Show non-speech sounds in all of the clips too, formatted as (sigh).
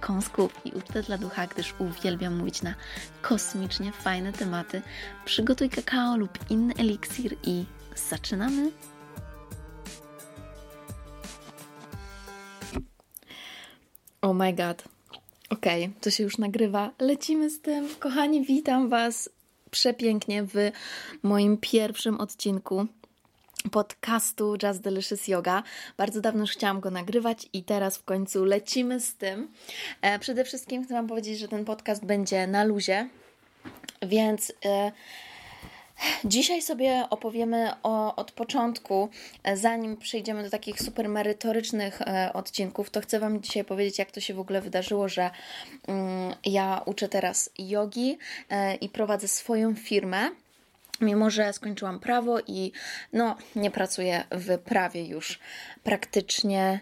kąsków i ucztę dla ducha, gdyż uwielbiam mówić na kosmicznie fajne tematy. Przygotuj kakao lub inny eliksir i zaczynamy! Oh my god. Okej, okay, to się już nagrywa. Lecimy z tym. Kochani, witam Was przepięknie w moim pierwszym odcinku podcastu Just Delicious Yoga. Bardzo dawno już chciałam go nagrywać i teraz w końcu lecimy z tym. E, przede wszystkim chcę Wam powiedzieć, że ten podcast będzie na luzie, więc e, dzisiaj sobie opowiemy o, od początku, e, zanim przejdziemy do takich super merytorycznych odcinków, to chcę Wam dzisiaj powiedzieć, jak to się w ogóle wydarzyło, że mm, ja uczę teraz jogi i prowadzę swoją firmę mimo że skończyłam prawo i no, nie pracuję w prawie już praktycznie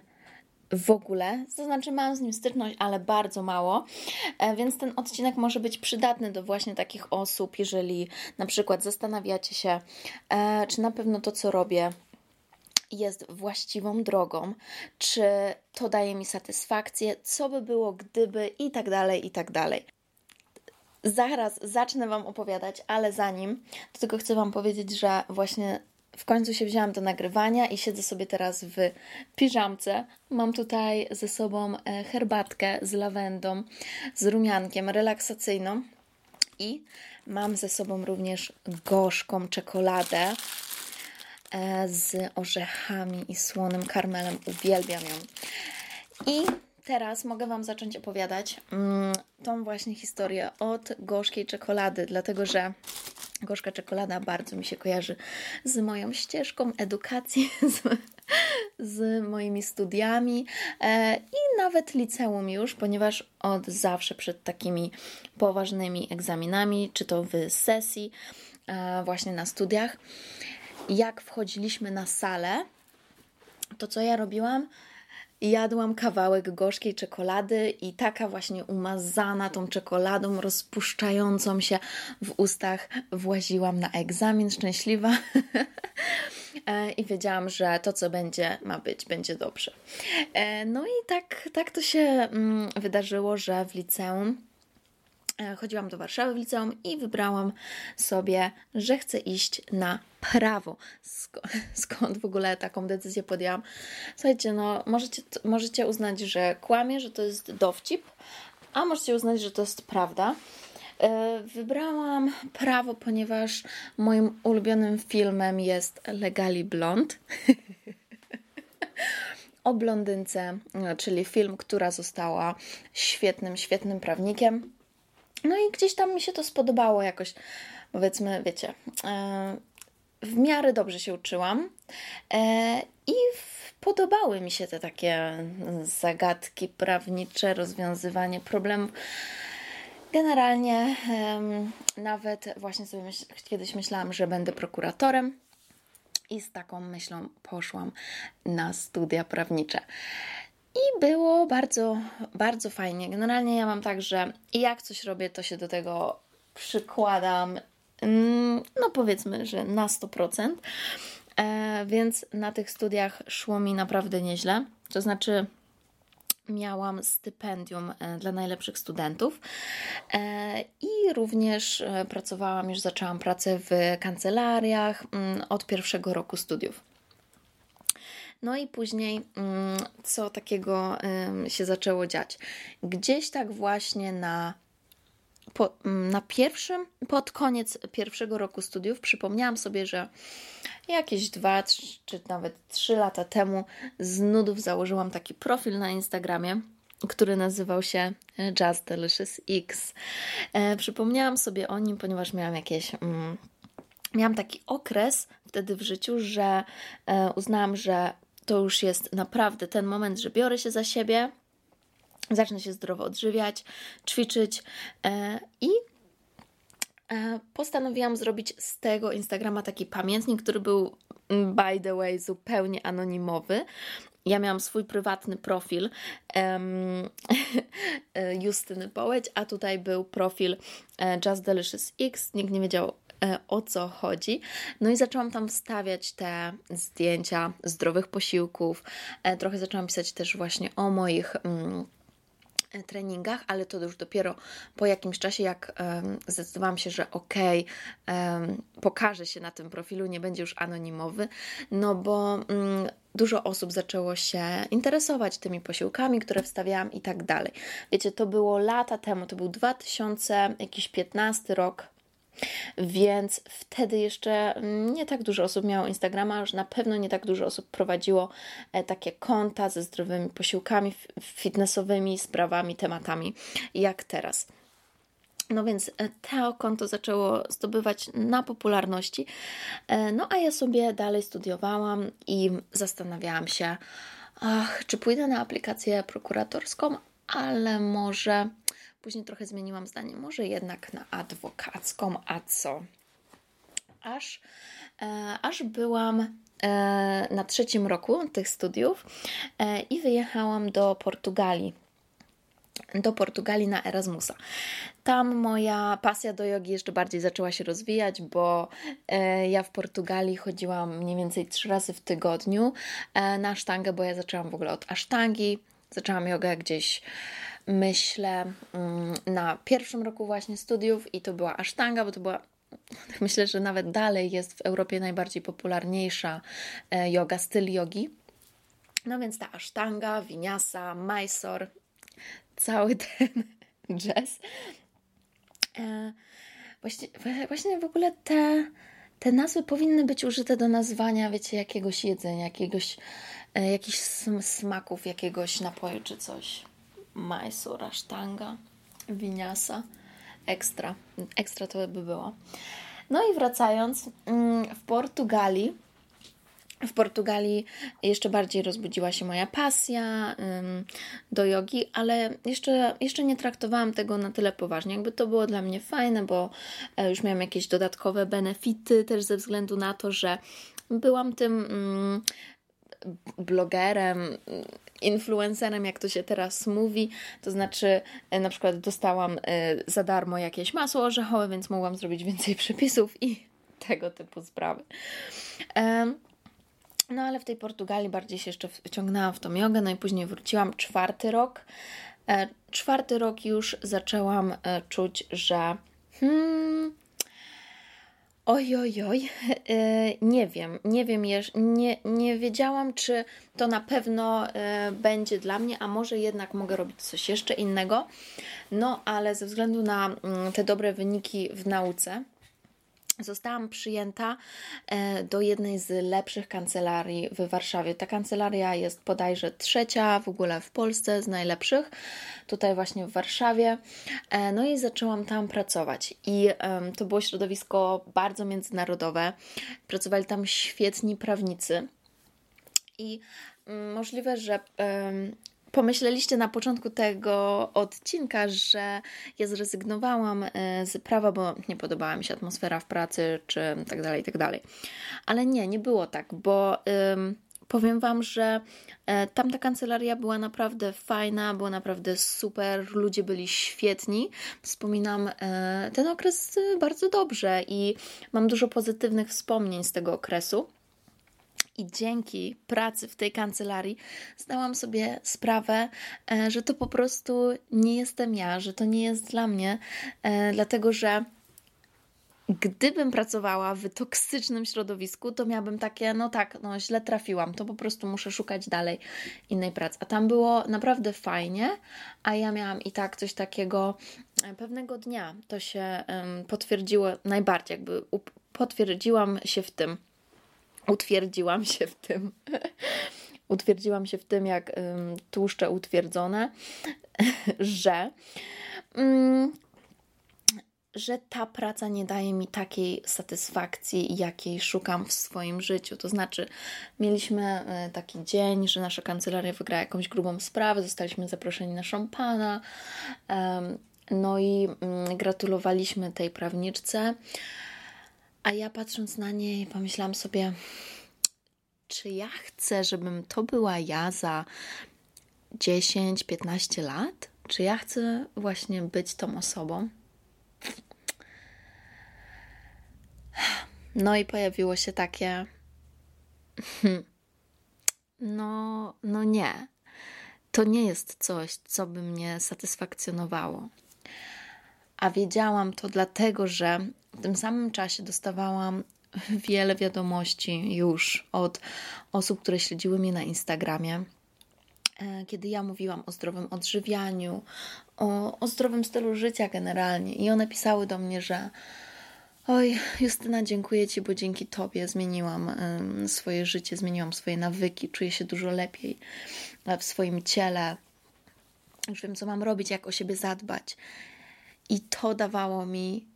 w ogóle, to znaczy mam z nim styczność, ale bardzo mało, e, więc ten odcinek może być przydatny do właśnie takich osób, jeżeli na przykład zastanawiacie się, e, czy na pewno to, co robię, jest właściwą drogą, czy to daje mi satysfakcję, co by było gdyby i tak dalej, i tak dalej. Zaraz zacznę Wam opowiadać, ale zanim, to tylko chcę Wam powiedzieć, że właśnie w końcu się wzięłam do nagrywania i siedzę sobie teraz w piżamce. Mam tutaj ze sobą e, herbatkę z lawendą, z rumiankiem, relaksacyjną i mam ze sobą również gorzką czekoladę e, z orzechami i słonym karmelem. Uwielbiam ją. I teraz mogę Wam zacząć opowiadać mm, tą właśnie historię od gorzkiej czekolady, dlatego że gorzka czekolada bardzo mi się kojarzy z moją ścieżką edukacji, (laughs) z, z moimi studiami e, i nawet liceum już, ponieważ od zawsze przed takimi poważnymi egzaminami, czy to w sesji, e, właśnie na studiach, jak wchodziliśmy na salę, to co ja robiłam? Jadłam kawałek gorzkiej czekolady i taka właśnie umazana tą czekoladą, rozpuszczającą się w ustach, właziłam na egzamin szczęśliwa. (laughs) E, I wiedziałam, że to, co będzie, ma być, będzie dobrze. E, no i tak, tak to się mm, wydarzyło, że w liceum chodziłam do Warszawy w liceum i wybrałam sobie, że chcę iść na prawo. (laughs) Skąd w ogóle taką decyzję podjęłam? Słuchajcie, no możecie, możecie uznać, że kłamie, że to jest dowcip, a możecie uznać, że to jest prawda. E, wybrałam prawo, ponieważ moim ulubionym filmem jest Legali Blond. (laughs) o blondynce, czyli film, która została świetnym, świetnym prawnikiem no i gdzieś tam mi się to spodobało jakoś, powiedzmy, wiecie, e, w miarę dobrze się uczyłam e, i podobały mi się te takie zagadki prawnicze, rozwiązywanie problemów. Generalnie nawet właśnie sobie myśl, kiedyś myślałam, że będę prokuratorem i z taką myślą poszłam na studia prawnicze. I było bardzo, bardzo fajnie. Generalnie ja mam tak, że jak coś robię, to się do tego przykładam, mm, no powiedzmy, że na 100%. E, więc na tych studiach szło mi naprawdę nieźle. To znaczy, miałam stypendium e, dla najlepszych studentów e, i również pracowałam, już zaczęłam pracę w kancelariach mm, od pierwszego roku studiów. No i później, mm, co takiego się zaczęło dziać? Gdzieś tak właśnie na po, mm, na pierwszym, pod koniec pierwszego roku studiów przypomniałam sobie, że jakieś dwa, czy nawet trzy lata temu z nudów założyłam taki profil na Instagramie, który nazywał się Just Delicious X. E, przypomniałam sobie o nim, ponieważ miałam jakieś. Mm, miałam taki okres wtedy w życiu, że e, uznałam, że to już jest naprawdę ten moment, że biorę się za siebie zacznę się zdrowo odżywiać, ćwiczyć e, i e, postanowiłam zrobić z tego Instagrama taki pamiętnik, który był mm, by the way zupełnie anonimowy. Ja miałam swój prywatny profil um, (laughs) Justyny Połeć, a tutaj był profil Just Delicious X. Nikt nie wiedział o co chodzi. No i zaczęłam tam wstawiać te zdjęcia zdrowych posiłków. Trochę zaczęłam pisać też właśnie o moich. Um, treningach, ale to już dopiero po jakimś czasie, jak zdecydowałam się, że okej, okay, pokaże się na tym profilu, nie będzie już anonimowy, no bo um, dużo osób zaczęło się interesować tymi posiłkami, które wstawiałam i tak dalej. Wiecie, to było lata temu, to był 2015 rok, więc wtedy jeszcze nie tak dużo osób miało Instagrama, już na pewno nie tak dużo osób prowadziło e, takie konta ze zdrowymi posiłkami, fitnessowymi sprawami, tematami jak teraz. No więc e, to konto zaczęło zdobywać na popularności. E, no a ja sobie dalej studiowałam i zastanawiałam się, ach, czy pójdę na aplikację prokuratorską, ale może Później trochę zmieniłam zdanie, może jednak na adwokacką, a co? Aż, e, aż byłam e, na trzecim roku tych studiów e, i wyjechałam do Portugalii do Portugalii na Erasmusa. Tam moja pasja do jogi jeszcze bardziej zaczęła się rozwijać, bo e, ja w Portugalii chodziłam mniej więcej trzy razy w tygodniu e, na sztangę, bo ja zaczęłam w ogóle od asztangi. Zaczęłam jogę gdzieś myślę, mm, na pierwszym roku właśnie studiów i to była asztanga, bo to była (laughs) myślę, że nawet dalej jest w Europie najbardziej popularniejsza e, yoga, styl jogi. No więc ta asztanga, winiasa, Mysore, cały (laughs) ten jazz. E, właśnie, właśnie w ogóle te, te nazwy powinny być użyte do nazwania, wiecie, jakiegoś jedzenia, jakiegoś, e, jakichś smaków, jakiegoś napoju czy coś. Mysore, sztanga, winiasa. Ekstra. Ekstra to by było. No i wracając, mm, w Portugalii w Portugalii jeszcze bardziej rozbudziła się moja pasja do jogi, ale jeszcze, jeszcze nie traktowałam tego na tyle poważnie. Jakby to było dla mnie fajne, bo e, już miałam jakieś dodatkowe benefity, też ze względu na to, że byłam tym mm, blogerem, influencerem, jak to się teraz mówi. To znaczy, e, na przykład dostałam e, za darmo jakieś masło orzechowe, więc mogłam zrobić więcej (laughs) przepisów i tego typu sprawy. No ale w tej Portugalii bardziej się jeszcze wciągnęłam w tą jogę, no i później wróciłam czwarty rok. E, czwarty rok już zaczęłam czuć, że hmm, Oj, oj, oj, nie wiem, nie wiem, nie, nie wiedziałam, czy to na pewno e, będzie dla mnie, a może jednak mogę robić coś jeszcze innego. No, ale ze względu na mm, te dobre wyniki w nauce, Zostałam przyjęta e, do jednej z lepszych kancelarii w Warszawie. Ta kancelaria jest bodajże trzecia w ogóle w Polsce z najlepszych, tutaj właśnie w Warszawie. E, no i zaczęłam tam pracować. I to było środowisko bardzo międzynarodowe. Pracowali tam świetni prawnicy. I mm, możliwe, że pomyśleliście na początku tego odcinka, że ja zrezygnowałam e, z prawa, bo nie podobała mi się atmosfera w pracy, czy tak dalej, tak dalej. Ale nie, nie było tak, bo ym, powiem Wam, że e, tamta kancelaria była naprawdę fajna, była naprawdę super, ludzie byli świetni. Wspominam e, ten okres bardzo dobrze i mam dużo pozytywnych wspomnień z tego okresu. I dzięki pracy w tej kancelarii zdałam sobie sprawę, e, że to po prostu nie jestem ja, że to nie jest dla mnie, e, dlatego że gdybym pracowała w toksycznym środowisku, to miałabym takie, no tak, no źle trafiłam, to po prostu muszę szukać dalej innej pracy. A tam było naprawdę fajnie, a ja miałam i tak coś takiego e, pewnego dnia. To się potwierdziło najbardziej, jakby potwierdziłam się w tym utwierdziłam się w tym. (laughs) utwierdziłam się w tym, jak tłuszcze utwierdzone, (laughs) że, um, że ta praca nie daje mi takiej satysfakcji, jakiej szukam w swoim życiu. To znaczy, mieliśmy e, taki dzień, że nasza kancelaria wygrała jakąś grubą sprawę, zostaliśmy zaproszeni na szampana, no i mm, gratulowaliśmy tej prawniczce. A ja patrząc na niej, pomyślałam sobie, czy ja chcę, żebym to była ja za 10-15 lat? Czy ja chcę właśnie być tą osobą? No i pojawiło się takie. No, no nie. To nie jest coś, co by mnie satysfakcjonowało. A wiedziałam to dlatego, że w tym samym czasie dostawałam wiele wiadomości już od osób, które śledziły mnie na Instagramie, e, kiedy ja mówiłam o zdrowym odżywianiu, o, o zdrowym stylu życia generalnie. I one pisały do mnie, że Oj, Justyna, dziękuję Ci, bo dzięki Tobie zmieniłam swoje życie, zmieniłam swoje nawyki, czuję się dużo lepiej w swoim ciele. Już wiem, co mam robić, jak o siebie zadbać. I to dawało mi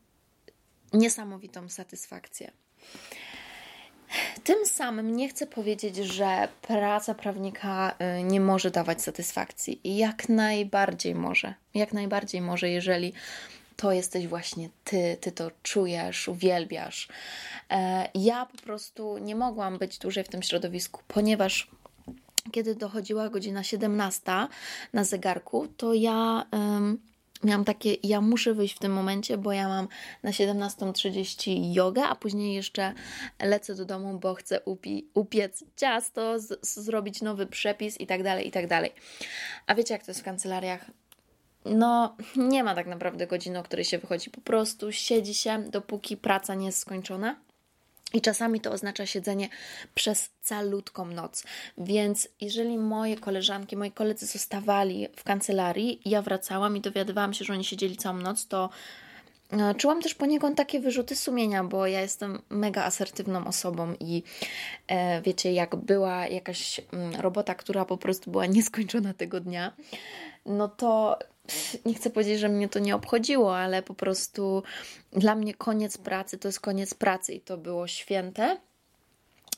niesamowitą satysfakcję. Tym samym nie chcę powiedzieć, że praca prawnika y, nie może dawać satysfakcji. Jak najbardziej może. Jak najbardziej może, jeżeli to jesteś właśnie ty, ty to czujesz, uwielbiasz. E, ja po prostu nie mogłam być dłużej w tym środowisku, ponieważ kiedy dochodziła godzina 17 na zegarku, to ja miałam takie, ja muszę wyjść w tym momencie, bo ja mam na 17.30 jogę, a później jeszcze lecę do domu, bo chcę upi, upiec ciasto, z, zrobić nowy przepis i tak dalej, i tak dalej. A wiecie, jak to jest w kancelariach? No, nie ma tak naprawdę godziny, o której się wychodzi. Po prostu siedzi się, dopóki praca nie jest skończona. I czasami to oznacza siedzenie przez calutką noc. Więc jeżeli moje koleżanki, moi koledzy zostawali w kancelarii, ja wracałam i dowiadywałam się, że oni siedzieli całą noc, to e, czułam też poniekąd takie wyrzuty sumienia, bo ja jestem mega asertywną osobą i e, wiecie, jak była jakaś mm, robota, która po prostu była nieskończona tego dnia, no to nie chcę powiedzieć, że mnie to nie obchodziło, ale po prostu dla mnie koniec pracy to jest koniec pracy i to było święte.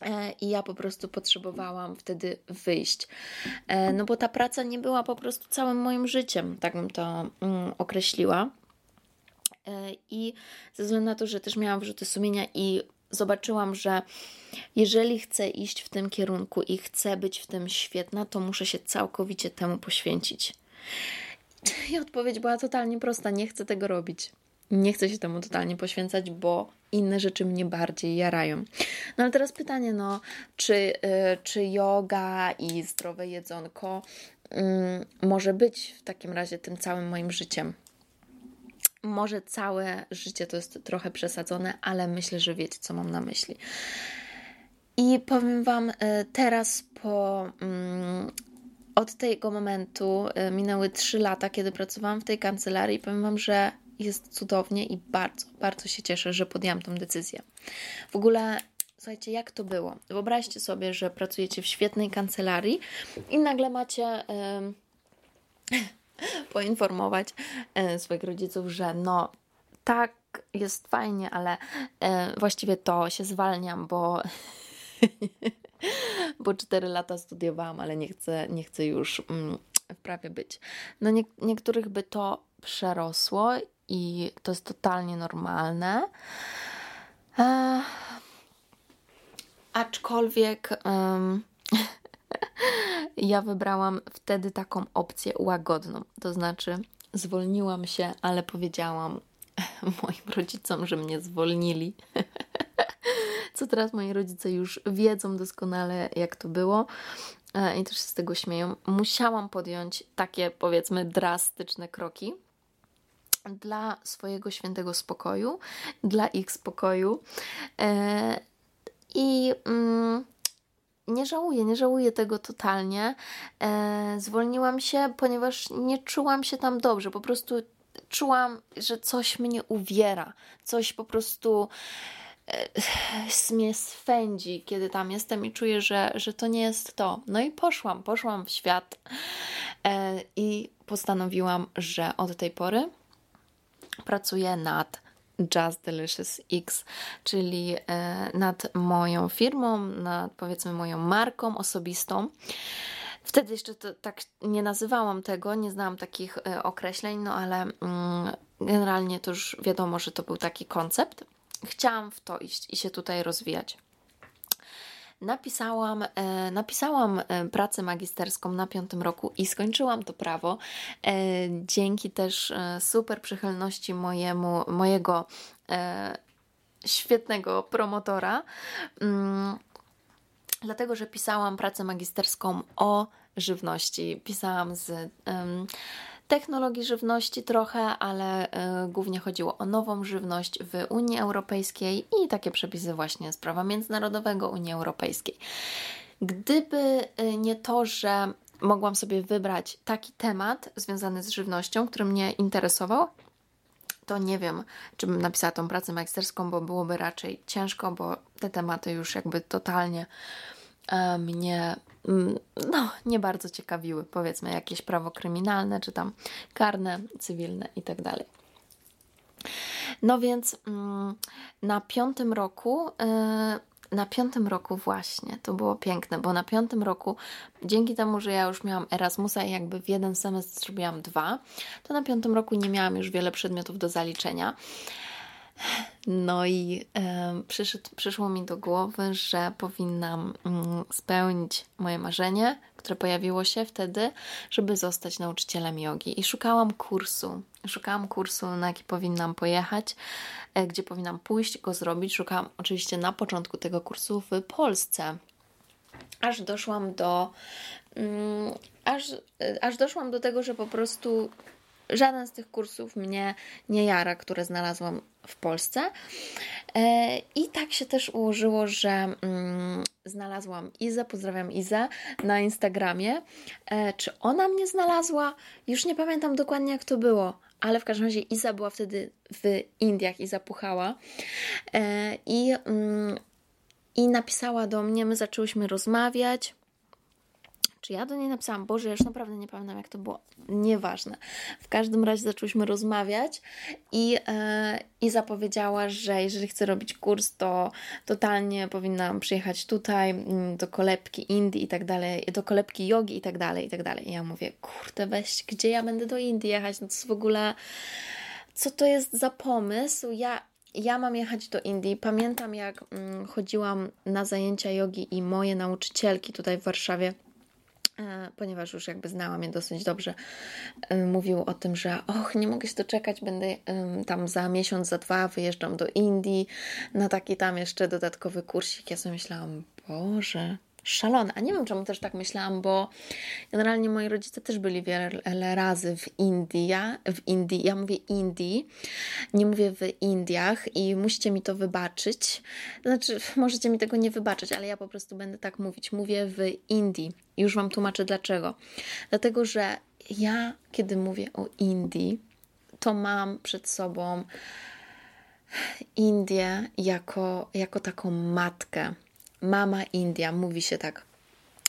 E, I ja po prostu potrzebowałam wtedy wyjść. E, no bo ta praca nie była po prostu całym moim życiem, tak bym to mm, określiła. E, I ze względu na to, że też miałam wrzuty sumienia i zobaczyłam, że jeżeli chcę iść w tym kierunku i chcę być w tym świetna, to muszę się całkowicie temu poświęcić. I odpowiedź była totalnie prosta: nie chcę tego robić. Nie chcę się temu totalnie poświęcać, bo inne rzeczy mnie bardziej jarają. No ale teraz pytanie, no, czy, yy, czy yoga i zdrowe jedzonko yy, może być w takim razie tym całym moim życiem? Może całe życie to jest trochę przesadzone, ale myślę, że wiecie, co mam na myśli. I powiem Wam y, teraz po mm, od tego momentu y, minęły 3 lata, kiedy pracowałam w tej kancelarii. Powiem Wam, że jest cudownie i bardzo, bardzo się cieszę, że podjęłam tą decyzję. W ogóle, słuchajcie, jak to było? Wyobraźcie sobie, że pracujecie w świetnej kancelarii i nagle macie. Yy, (laughs) poinformować yy, swoich rodziców, że no tak, jest fajnie, ale yy, właściwie to się zwalniam, bo (laughs) bo 4 lata studiowałam, ale nie chcę, nie chcę już mm, w prawie być. No nie, niektórych by to przerosło i to jest totalnie normalne. E, aczkolwiek um, (laughs) ja wybrałam wtedy taką opcję łagodną. To znaczy, zwolniłam się, ale powiedziałam (laughs) moim rodzicom, że mnie zwolnili. (laughs) co teraz moi rodzice już wiedzą doskonale, jak to było e, i też się z tego śmieją. Musiałam podjąć takie, powiedzmy, drastyczne kroki dla swojego świętego spokoju, dla ich spokoju. E, I mm, nie żałuję, nie żałuję tego totalnie. E, zwolniłam się, ponieważ nie czułam się tam dobrze. Po prostu czułam, że coś mnie uwiera, coś po prostu (sighs) mnie swędzi, kiedy tam jestem i czuję, że, że to nie jest to. No i poszłam, poszłam w świat e, i postanowiłam, że od tej pory pracuję nad Just Delicious X, czyli nad moją firmą, nad powiedzmy moją marką osobistą. Wtedy jeszcze to, tak nie nazywałam tego, nie znałam takich określeń, no ale mm, generalnie to już wiadomo, że to był taki koncept. Chciałam w to iść i się tutaj rozwijać. Napisałam, e, napisałam e, pracę magisterską na piątym roku i skończyłam to prawo e, dzięki też super przychylności mojemu, mojego świetnego promotora. Mm, dlatego, że pisałam pracę magisterską o żywności. Pisałam z technologii żywności trochę, ale y, głównie chodziło o nową żywność w Unii Europejskiej i takie przepisy właśnie z prawa międzynarodowego Unii Europejskiej. Gdyby y, nie to, że mogłam sobie wybrać taki temat związany z żywnością, który mnie interesował, to nie wiem, czy bym napisała tą pracę magisterską, bo byłoby raczej ciężko, bo te tematy już jakby totalnie e, mnie no, nie bardzo ciekawiły, powiedzmy, jakieś prawo kryminalne, czy tam karne, cywilne itd. Tak no więc mm, na piątym roku, y, na piątym roku właśnie, to było piękne, bo na piątym roku, dzięki temu, że ja już miałam Erasmusa i jakby w jeden semestr zrobiłam dwa, to na piątym roku nie miałam już wiele przedmiotów do zaliczenia. No i e, przyszedł, przyszło mi do głowy, że powinnam mm, spełnić moje marzenie, które pojawiło się wtedy, żeby zostać nauczycielem jogi. I szukałam kursu. Szukałam kursu, na jaki powinnam pojechać, e, gdzie powinnam pójść, go zrobić. Szukałam oczywiście na początku tego kursu w Polsce. Aż doszłam do. Mm, aż, e, aż doszłam do tego, że po prostu żaden z tych kursów mnie nie jara, które znalazłam w Polsce. E, I tak się też ułożyło, że mm, znalazłam Izę, pozdrawiam Izę, na Instagramie. E, czy ona mnie znalazła? Już nie pamiętam dokładnie, jak to było, ale w każdym razie Iza była wtedy w Indiach i zapuchała. E, I, mm, I napisała do mnie, my zaczęłyśmy rozmawiać. Czy ja do niej napisałam? Boże, już naprawdę nie pamiętam, jak to było. Nieważne. W każdym razie zaczęłyśmy rozmawiać i, e, i zapowiedziała, że jeżeli chcę robić kurs, to totalnie powinnam przyjechać tutaj mm, do kolebki Indii i tak dalej, do kolebki jogi i tak dalej, i tak dalej. I ja mówię, kurde, weź, gdzie ja będę do Indii jechać? No to jest w ogóle... Co to jest za pomysł? Ja ja mam jechać do Indii. Pamiętam, jak mm, chodziłam na zajęcia jogi i moje nauczycielki tutaj w Warszawie ponieważ już jakby znałam je dosyć dobrze, e, mówił o tym, że och, nie mogę się doczekać, będę tam za miesiąc, za dwa wyjeżdżam do Indii na taki tam jeszcze dodatkowy kursik. Ja sobie myślałam, Boże, szalone. A nie wiem, czemu też tak myślałam, bo generalnie moi rodzice też byli wiele razy w Indii. W Indii, ja mówię Indii, nie mówię w Indiach i musicie mi to wybaczyć. Znaczy, (laughs) możecie mi tego nie wybaczyć, ale ja po prostu będę tak mówić. Mówię w Indii. Już Wam tłumaczę dlaczego. Dlatego, że ja, kiedy mówię o Indii, to mam przed sobą Indię jako, jako taką matkę Mama India, mówi się tak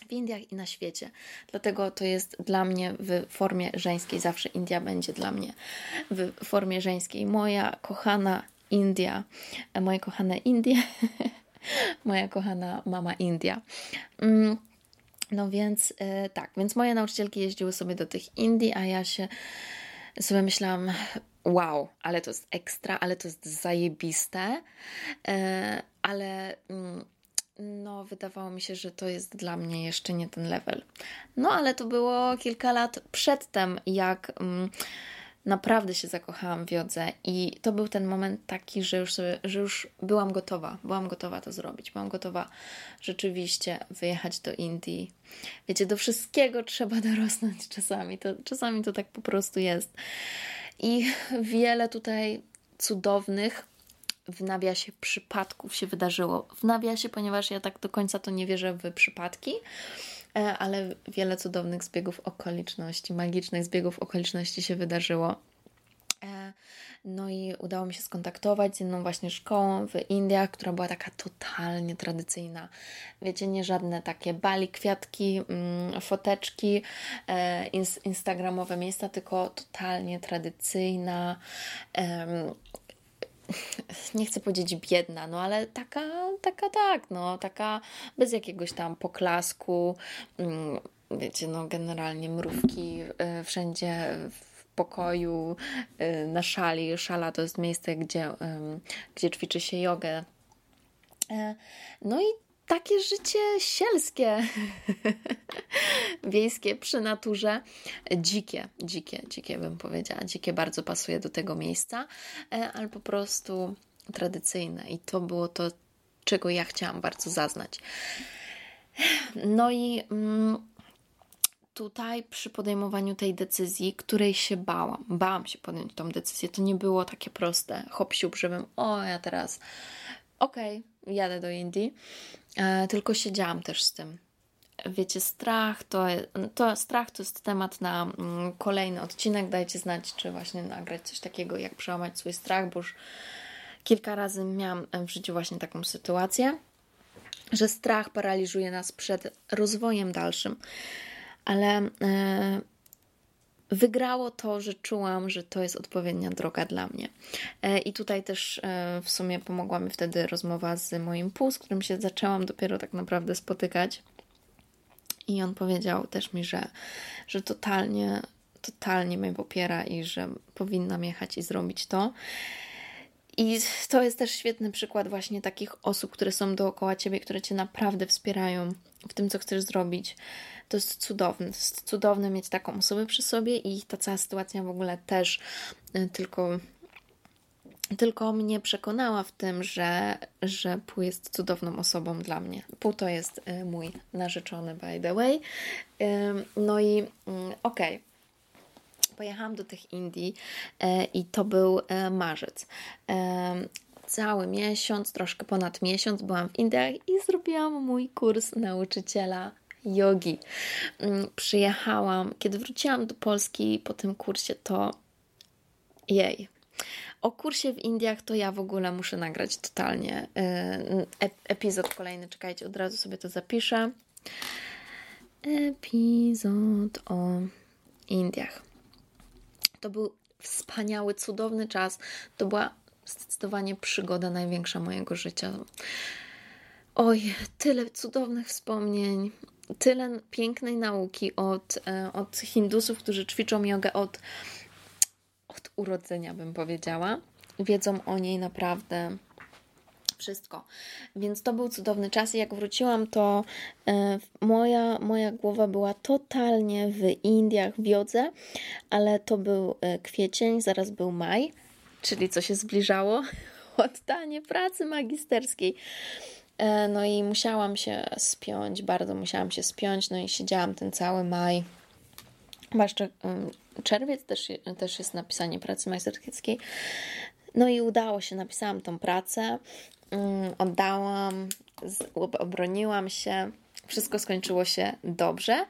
w Indiach i na świecie. Dlatego to jest dla mnie w formie żeńskiej, zawsze India będzie dla mnie w formie żeńskiej. Moja kochana India, moje kochane Indie, (laughs) moja kochana mama India. Mm, no więc e, tak, więc moje nauczycielki jeździły sobie do tych Indii, a ja się sobie myślałam, wow, ale to jest ekstra, ale to jest zajebiste, e, ale mm, no, wydawało mi się, że to jest dla mnie jeszcze nie ten level. No, ale to było kilka lat przedtem, jak mm, naprawdę się zakochałam w jodze i to był ten moment taki, że już, sobie, że już byłam gotowa, byłam gotowa to zrobić, byłam gotowa rzeczywiście wyjechać do Indii. Wiecie, do wszystkiego trzeba (laughs) dorosnąć czasami, to, czasami to tak po prostu jest. I wiele tutaj cudownych w nawiasie przypadków się wydarzyło. W nawiasie, ponieważ ja tak do końca to nie wierzę w przypadki, e, ale wiele cudownych zbiegów okoliczności, magicznych zbiegów okoliczności się wydarzyło. E, no i udało mi się skontaktować z jedną właśnie szkołą w Indiach, która była taka totalnie tradycyjna. Wiecie, nie żadne takie bali, kwiatki, mm, foteczki, e, instagramowe miejsca, tylko totalnie tradycyjna nie chcę powiedzieć biedna, no ale taka, taka tak, no taka bez jakiegoś tam poklasku, mm, wiecie, no generalnie mrówki y, wszędzie w pokoju, y, na szali. Szala to jest miejsce, gdzie, gdzie ćwiczy się jogę. E, no i takie życie sielskie, (laughs) wiejskie przy naturze, dzikie, dzikie, dzikie bym powiedziała. Dzikie bardzo pasuje do tego miejsca, e, ale po prostu tradycyjne i to było to, czego ja chciałam bardzo zaznać. No i mm, tutaj przy podejmowaniu tej decyzji, której się bałam, bałam się podjąć tą decyzję, to nie było takie proste, hop siup, żebym, o ja teraz, okej, okay, jadę do Indii, e, tylko siedziałam też z tym. Wiecie, strach to, to, strach to jest temat na mm, kolejny odcinek. Dajcie znać, czy właśnie nagrać coś takiego, jak przełamać swój strach, bo już kilka razy miałam w życiu właśnie taką sytuację, że strach paraliżuje nas przed rozwojem dalszym ale e, wygrało to, że czułam, że to jest odpowiednia droga dla mnie. E, I tutaj też e, w sumie pomogła mi wtedy rozmowa z moim pół, z którym się zaczęłam dopiero tak naprawdę spotykać. I on powiedział też mi, że, że totalnie, totalnie mnie popiera i że powinnam jechać i zrobić to. I to jest też świetny przykład właśnie takich osób, które są dookoła ciebie, które cię naprawdę wspierają w tym, co chcesz zrobić. To jest cudowne. To jest cudowne mieć taką osobę przy sobie i ta cała sytuacja w ogóle też y, tylko tylko mnie przekonała w tym, że, że Pół jest cudowną osobą dla mnie. Pół to jest y, mój narzeczony, by the way. No i mm, okej. Okay pojechałam do tych Indii e, i to był e, marzec. Cały miesiąc, troszkę ponad miesiąc byłam w Indiach i zrobiłam mój kurs nauczyciela jogi. Mm, przyjechałam, kiedy wróciłam do Polski po tym kursie, to jej. O kursie w Indiach to ja w ogóle muszę nagrać totalnie e, epizod kolejny. Czekajcie, od razu sobie to zapiszę. Epizod o Indiach. To był wspaniały, cudowny czas. To była zdecydowanie przygoda największa mojego życia. Oj, tyle cudownych wspomnień, tyle pięknej nauki od, e, od Hindusów, którzy ćwiczą jogę od, od urodzenia, bym powiedziała. Wiedzą o niej naprawdę wszystko. Więc to był cudowny czas i jak wróciłam, to e, moja, moja głowa była totalnie w Indiach, w jodze, ale to był e, kwiecień, zaraz był maj, czyli co się zbliżało? (laughs) Oddanie pracy magisterskiej. E, no i musiałam się spiąć, bardzo musiałam się spiąć, no i siedziałam ten cały maj. Jeszcze czerwiec też, też jest napisanie pracy magisterskiej. No i udało się, napisałam tą pracę. Mm, oddałam, obroniłam się. Wszystko skończyło się dobrze.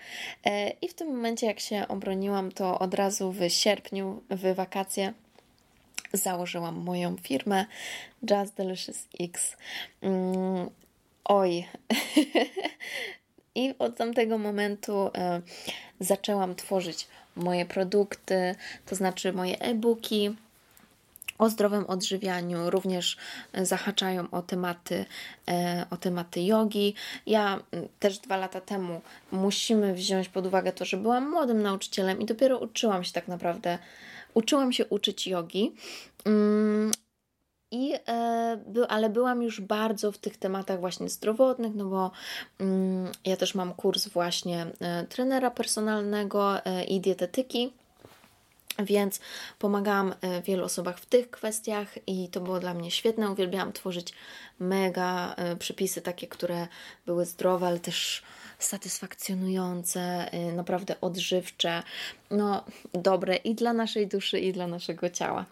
E, I w tym momencie, jak się obroniłam, to od razu w sierpniu, w wakacje, założyłam moją firmę Just Delicious X. Mm, oj. (laughs) I od tamtego momentu e, zaczęłam tworzyć moje produkty, to znaczy moje e-booki, o zdrowym odżywianiu, również zahaczają o tematy, e, o tematy jogi. Ja też dwa lata temu musimy wziąć pod uwagę to, że byłam młodym nauczycielem i dopiero uczyłam się tak naprawdę, uczyłam się uczyć jogi. Mm, I, e, ale byłam już bardzo w tych tematach właśnie zdrowotnych, no bo mm, ja też mam kurs właśnie e, trenera personalnego i dietetyki więc pomagałam e, wielu osobom w tych kwestiach i to było dla mnie świetne. Uwielbiałam tworzyć mega e, przepisy, takie, które były zdrowe, ale też satysfakcjonujące, e, naprawdę odżywcze, no dobre i dla naszej duszy, i dla naszego ciała.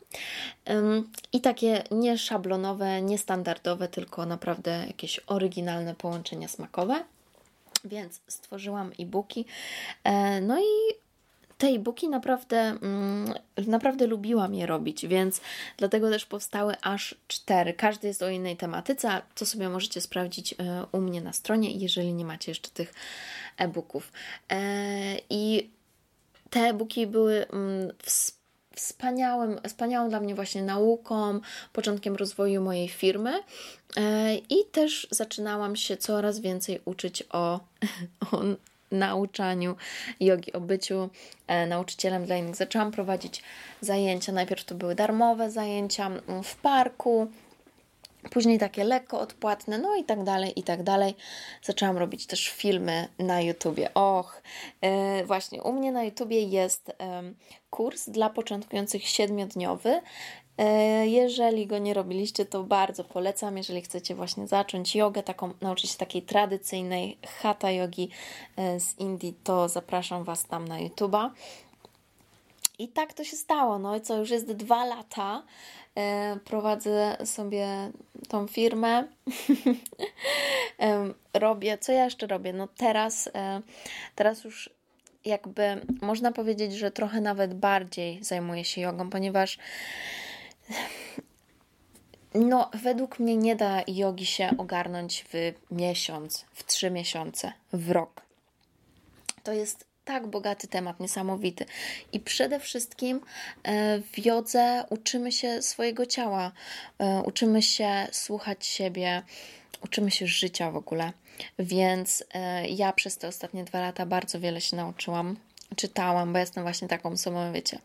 I takie nie szablonowe, niestandardowe, tylko naprawdę jakieś oryginalne połączenia smakowe. Więc stworzyłam e-booki. No i te e-booki naprawdę, mm, naprawdę lubiłam je robić, więc dlatego też powstały aż cztery. Każdy jest o innej tematyce, co sobie możecie sprawdzić e, u mnie na stronie, jeżeli nie macie jeszcze tych e-booków. E, I te e-booki były mm, wspaniałym, wspaniałą dla mnie właśnie nauką, początkiem rozwoju mojej firmy. E, I też zaczynałam się coraz więcej uczyć o, (laughs) o nauczaniu jogi, o byciu e, nauczycielem dla innych. Zaczęłam prowadzić zajęcia. Najpierw to były darmowe zajęcia mm, w parku, później takie lekko odpłatne, no i tak dalej, i tak dalej. Zaczęłam robić też filmy na YouTubie. Och, e, właśnie u mnie na YouTubie jest kurs dla początkujących siedmiodniowy. E, jeżeli go nie robiliście, to bardzo polecam. Jeżeli chcecie właśnie zacząć jogę, taką, nauczyć się takiej tradycyjnej hatha jogi e, z Indii, to zapraszam Was tam na YouTube'a. I tak to się stało. No i co, już jest dwa lata. E, prowadzę sobie tą firmę. (laughs) robię, co ja jeszcze robię? No teraz, teraz już jakby można powiedzieć, że trochę nawet bardziej zajmuję się jogą, ponieważ no, według mnie nie da jogi się ogarnąć w miesiąc, w trzy miesiące, w rok. To jest tak bogaty temat, niesamowity. I przede wszystkim e, w jodze uczymy się swojego ciała, e, uczymy się słuchać siebie, uczymy się życia w ogóle. Więc e, ja przez te ostatnie dwa lata bardzo wiele się nauczyłam. Czytałam, bo jestem właśnie taką osobą, wiecie,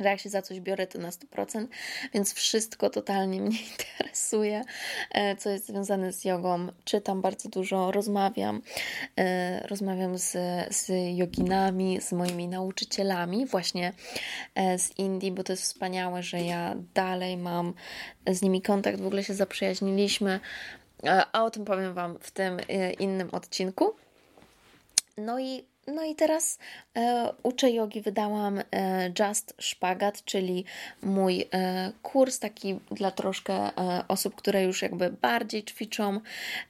że jak się za coś biorę, to na 100%, więc wszystko totalnie mnie (laughs) interesuje, e, co jest związane z jogą. Czytam bardzo dużo, rozmawiam, e, rozmawiam z, z joginami, z moimi nauczycielami, właśnie e, z Indii, bo to jest wspaniałe, że ja dalej mam z nimi kontakt, w ogóle się zaprzyjaźniliśmy, a o tym powiem Wam w tym innym odcinku. No i no i teraz e, uczę jogi, wydałam e, Just Szpagat, czyli mój e, kurs taki dla troszkę e, osób, które już jakby bardziej ćwiczą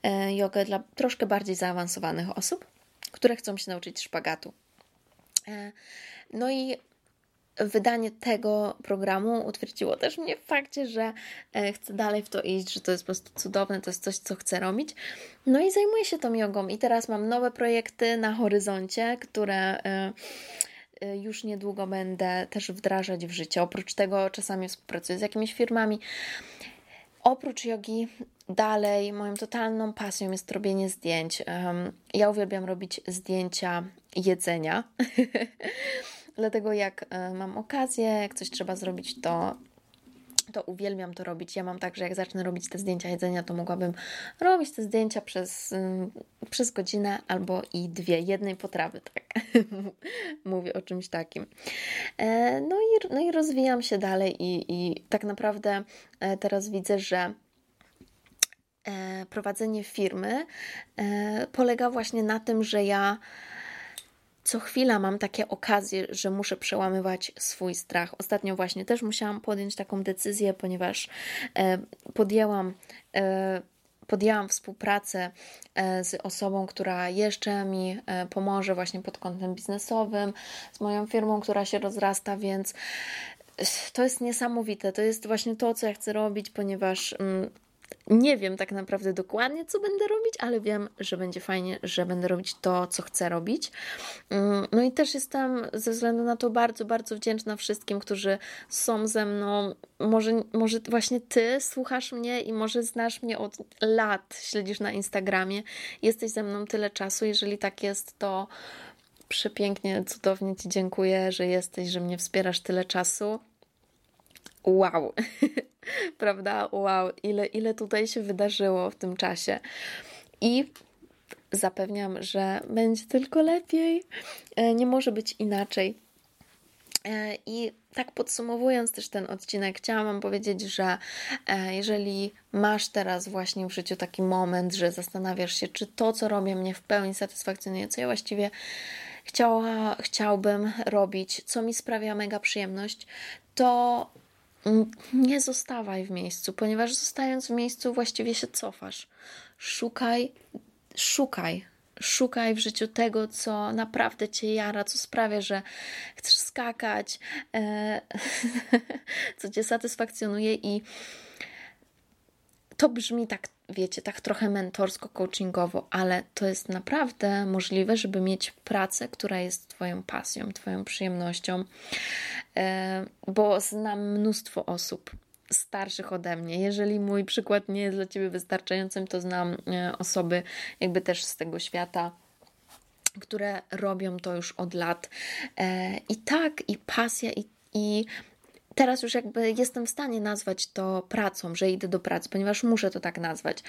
e, jogę, dla troszkę bardziej zaawansowanych osób, które chcą się nauczyć szpagatu. E, no i wydanie tego programu utwierdziło też mnie w fakcie, że e, chcę dalej w to iść, że to jest po prostu cudowne, to jest coś, co chcę robić. No i zajmuję się tą jogą i teraz mam nowe projekty na horyzoncie, które e, e, już niedługo będę też wdrażać w życie. Oprócz tego czasami współpracuję z jakimiś firmami. Oprócz jogi, dalej moją totalną pasją jest robienie zdjęć. Ja uwielbiam robić zdjęcia jedzenia. (laughs) Dlatego jak e, mam okazję, jak coś trzeba zrobić, to to uwielbiam to robić. Ja mam tak, że jak zacznę robić te zdjęcia jedzenia, to mogłabym robić te zdjęcia przez, mm, przez godzinę albo i dwie, jednej potrawy, (laughs) tak. Mówię o czymś takim. E, no i, no i rozwijam się dalej i, i tak naprawdę e, teraz widzę, że prowadzenie firmy polega właśnie na tym, że ja co chwila mam takie okazje, że muszę przełamywać swój strach. Ostatnio właśnie też musiałam podjąć taką decyzję, ponieważ e, podjęłam. E, podjęłam współpracę e, z osobą, która jeszcze mi pomoże właśnie pod kątem biznesowym, z moją firmą, która się rozrasta, więc to jest niesamowite. To jest właśnie to, co ja chcę robić, ponieważ mm, nie wiem tak naprawdę dokładnie, co będę robić, ale wiem, że będzie fajnie, że będę robić to, co chcę robić. Mm, no i też jestem ze względu na to bardzo, bardzo wdzięczna wszystkim, którzy są ze mną. Może, może właśnie ty słuchasz mnie i może znasz mnie od lat, śledzisz na Instagramie, jesteś ze mną tyle czasu. Jeżeli tak jest, to przepięknie, cudownie Ci dziękuję, że jesteś, że mnie wspierasz tyle czasu wow, (laughs) prawda? Wow, ile, ile tutaj się wydarzyło w tym czasie. I zapewniam, że będzie tylko lepiej. E, nie może być inaczej. E, I tak podsumowując też ten odcinek, chciałam powiedzieć, że e, jeżeli masz teraz właśnie w życiu taki moment, że zastanawiasz się, czy to, co robię, mnie w pełni satysfakcjonuje, co ja właściwie chciała, chciałbym robić, co mi sprawia mega przyjemność, to nie zostawaj w miejscu, ponieważ zostając w miejscu właściwie się cofasz. Szukaj, szukaj, szukaj w życiu tego, co naprawdę cię jara, co sprawia, że chcesz skakać, e, (laughs) co cię satysfakcjonuje i to brzmi tak, wiecie, tak trochę mentorsko, coachingowo, ale to jest naprawdę możliwe, żeby mieć pracę, która jest Twoją pasją, Twoją przyjemnością. E, bo znam mnóstwo osób starszych ode mnie. Jeżeli mój przykład nie jest dla Ciebie wystarczającym, to znam e, osoby jakby też z tego świata które robią to już od lat. E, I tak, i pasja, i, i teraz już jakby jestem w stanie nazwać to pracą, że idę do pracy, ponieważ muszę to tak nazwać.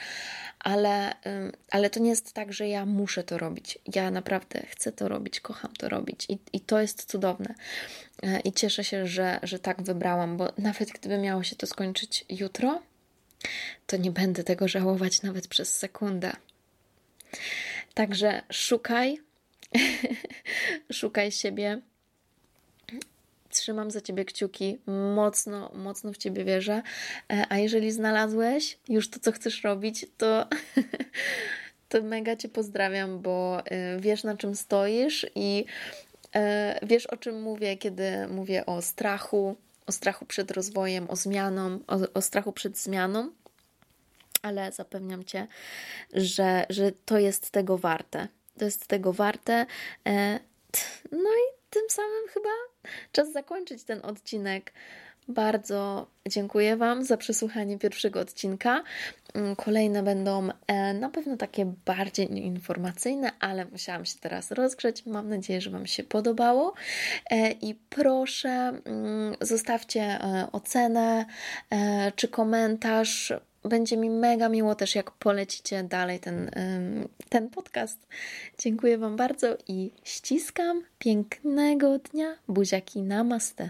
Ale, ale to nie jest tak, że ja muszę to robić. Ja naprawdę chcę to robić, kocham to robić i, i to jest cudowne. E, I cieszę się, że, że tak wybrałam, bo nawet gdyby miało się to skończyć jutro, to nie będę tego żałować nawet przez sekundę. Także szukaj, (laughs) szukaj siebie Trzymam za ciebie kciuki, mocno, mocno w ciebie wierzę. E, a jeżeli znalazłeś już to, co chcesz robić, to, (laughs) to mega cię pozdrawiam, bo e, wiesz na czym stoisz i e, wiesz o czym mówię, kiedy mówię o strachu, o strachu przed rozwojem, o zmianą, o, o strachu przed zmianą. Ale zapewniam cię, że, że to jest tego warte. To jest tego warte. No i tym samym chyba czas zakończyć ten odcinek. Bardzo dziękuję Wam za przesłuchanie pierwszego odcinka. Mm, kolejne będą e, na pewno takie bardziej informacyjne, ale musiałam się teraz rozgrzeć. Mam nadzieję, że Wam się podobało. E, I proszę, mm, zostawcie e, ocenę czy komentarz będzie mi mega miło też, jak polecicie dalej ten, ten podcast. Dziękuję Wam bardzo i ściskam. Pięknego dnia. Buziaki namaste.